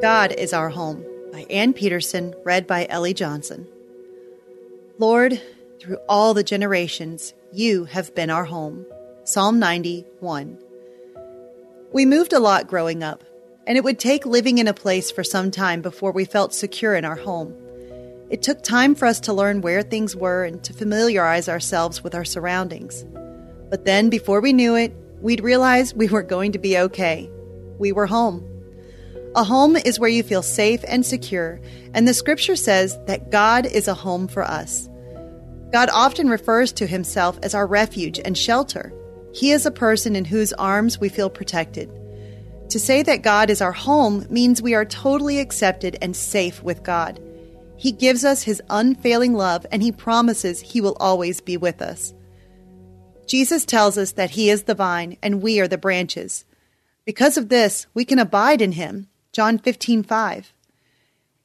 God is Our Home by Ann Peterson, read by Ellie Johnson. Lord, through all the generations, you have been our home. Psalm 91. We moved a lot growing up, and it would take living in a place for some time before we felt secure in our home. It took time for us to learn where things were and to familiarize ourselves with our surroundings. But then, before we knew it, we'd realize we were going to be okay. We were home. A home is where you feel safe and secure, and the scripture says that God is a home for us. God often refers to himself as our refuge and shelter. He is a person in whose arms we feel protected. To say that God is our home means we are totally accepted and safe with God. He gives us his unfailing love and he promises he will always be with us. Jesus tells us that he is the vine and we are the branches. Because of this, we can abide in him. John 15:5.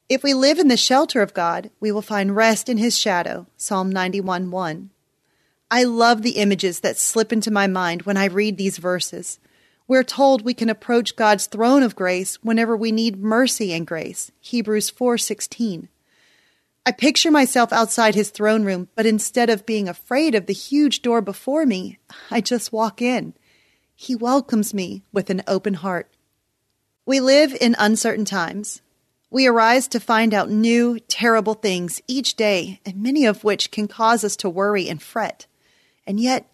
If we live in the shelter of God, we will find rest in his shadow. Psalm 91:1. I love the images that slip into my mind when I read these verses. We're told we can approach God's throne of grace whenever we need mercy and grace. Hebrews 4:16. I picture myself outside his throne room, but instead of being afraid of the huge door before me, I just walk in. He welcomes me with an open heart. We live in uncertain times. We arise to find out new, terrible things each day, and many of which can cause us to worry and fret. And yet,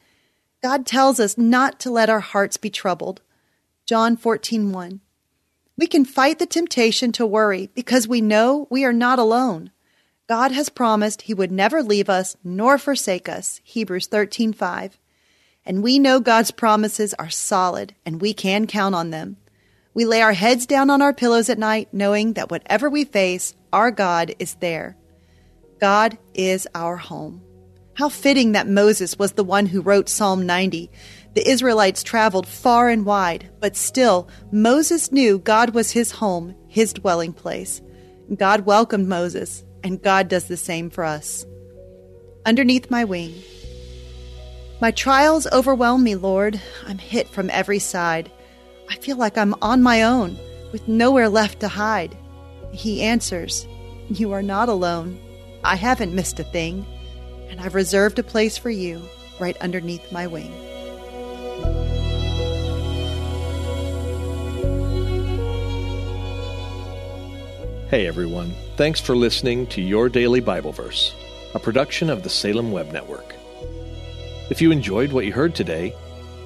God tells us not to let our hearts be troubled. John 14:1. We can fight the temptation to worry because we know we are not alone. God has promised he would never leave us nor forsake us. Hebrews 13:5. And we know God's promises are solid and we can count on them. We lay our heads down on our pillows at night, knowing that whatever we face, our God is there. God is our home. How fitting that Moses was the one who wrote Psalm 90. The Israelites traveled far and wide, but still, Moses knew God was his home, his dwelling place. God welcomed Moses, and God does the same for us. Underneath my wing. My trials overwhelm me, Lord. I'm hit from every side. I feel like I'm on my own, with nowhere left to hide. He answers, You are not alone. I haven't missed a thing, and I've reserved a place for you right underneath my wing. Hey everyone, thanks for listening to Your Daily Bible Verse, a production of the Salem Web Network. If you enjoyed what you heard today,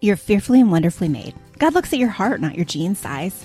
You're fearfully and wonderfully made. God looks at your heart, not your jean size.